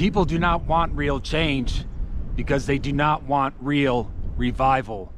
People do not want real change because they do not want real revival.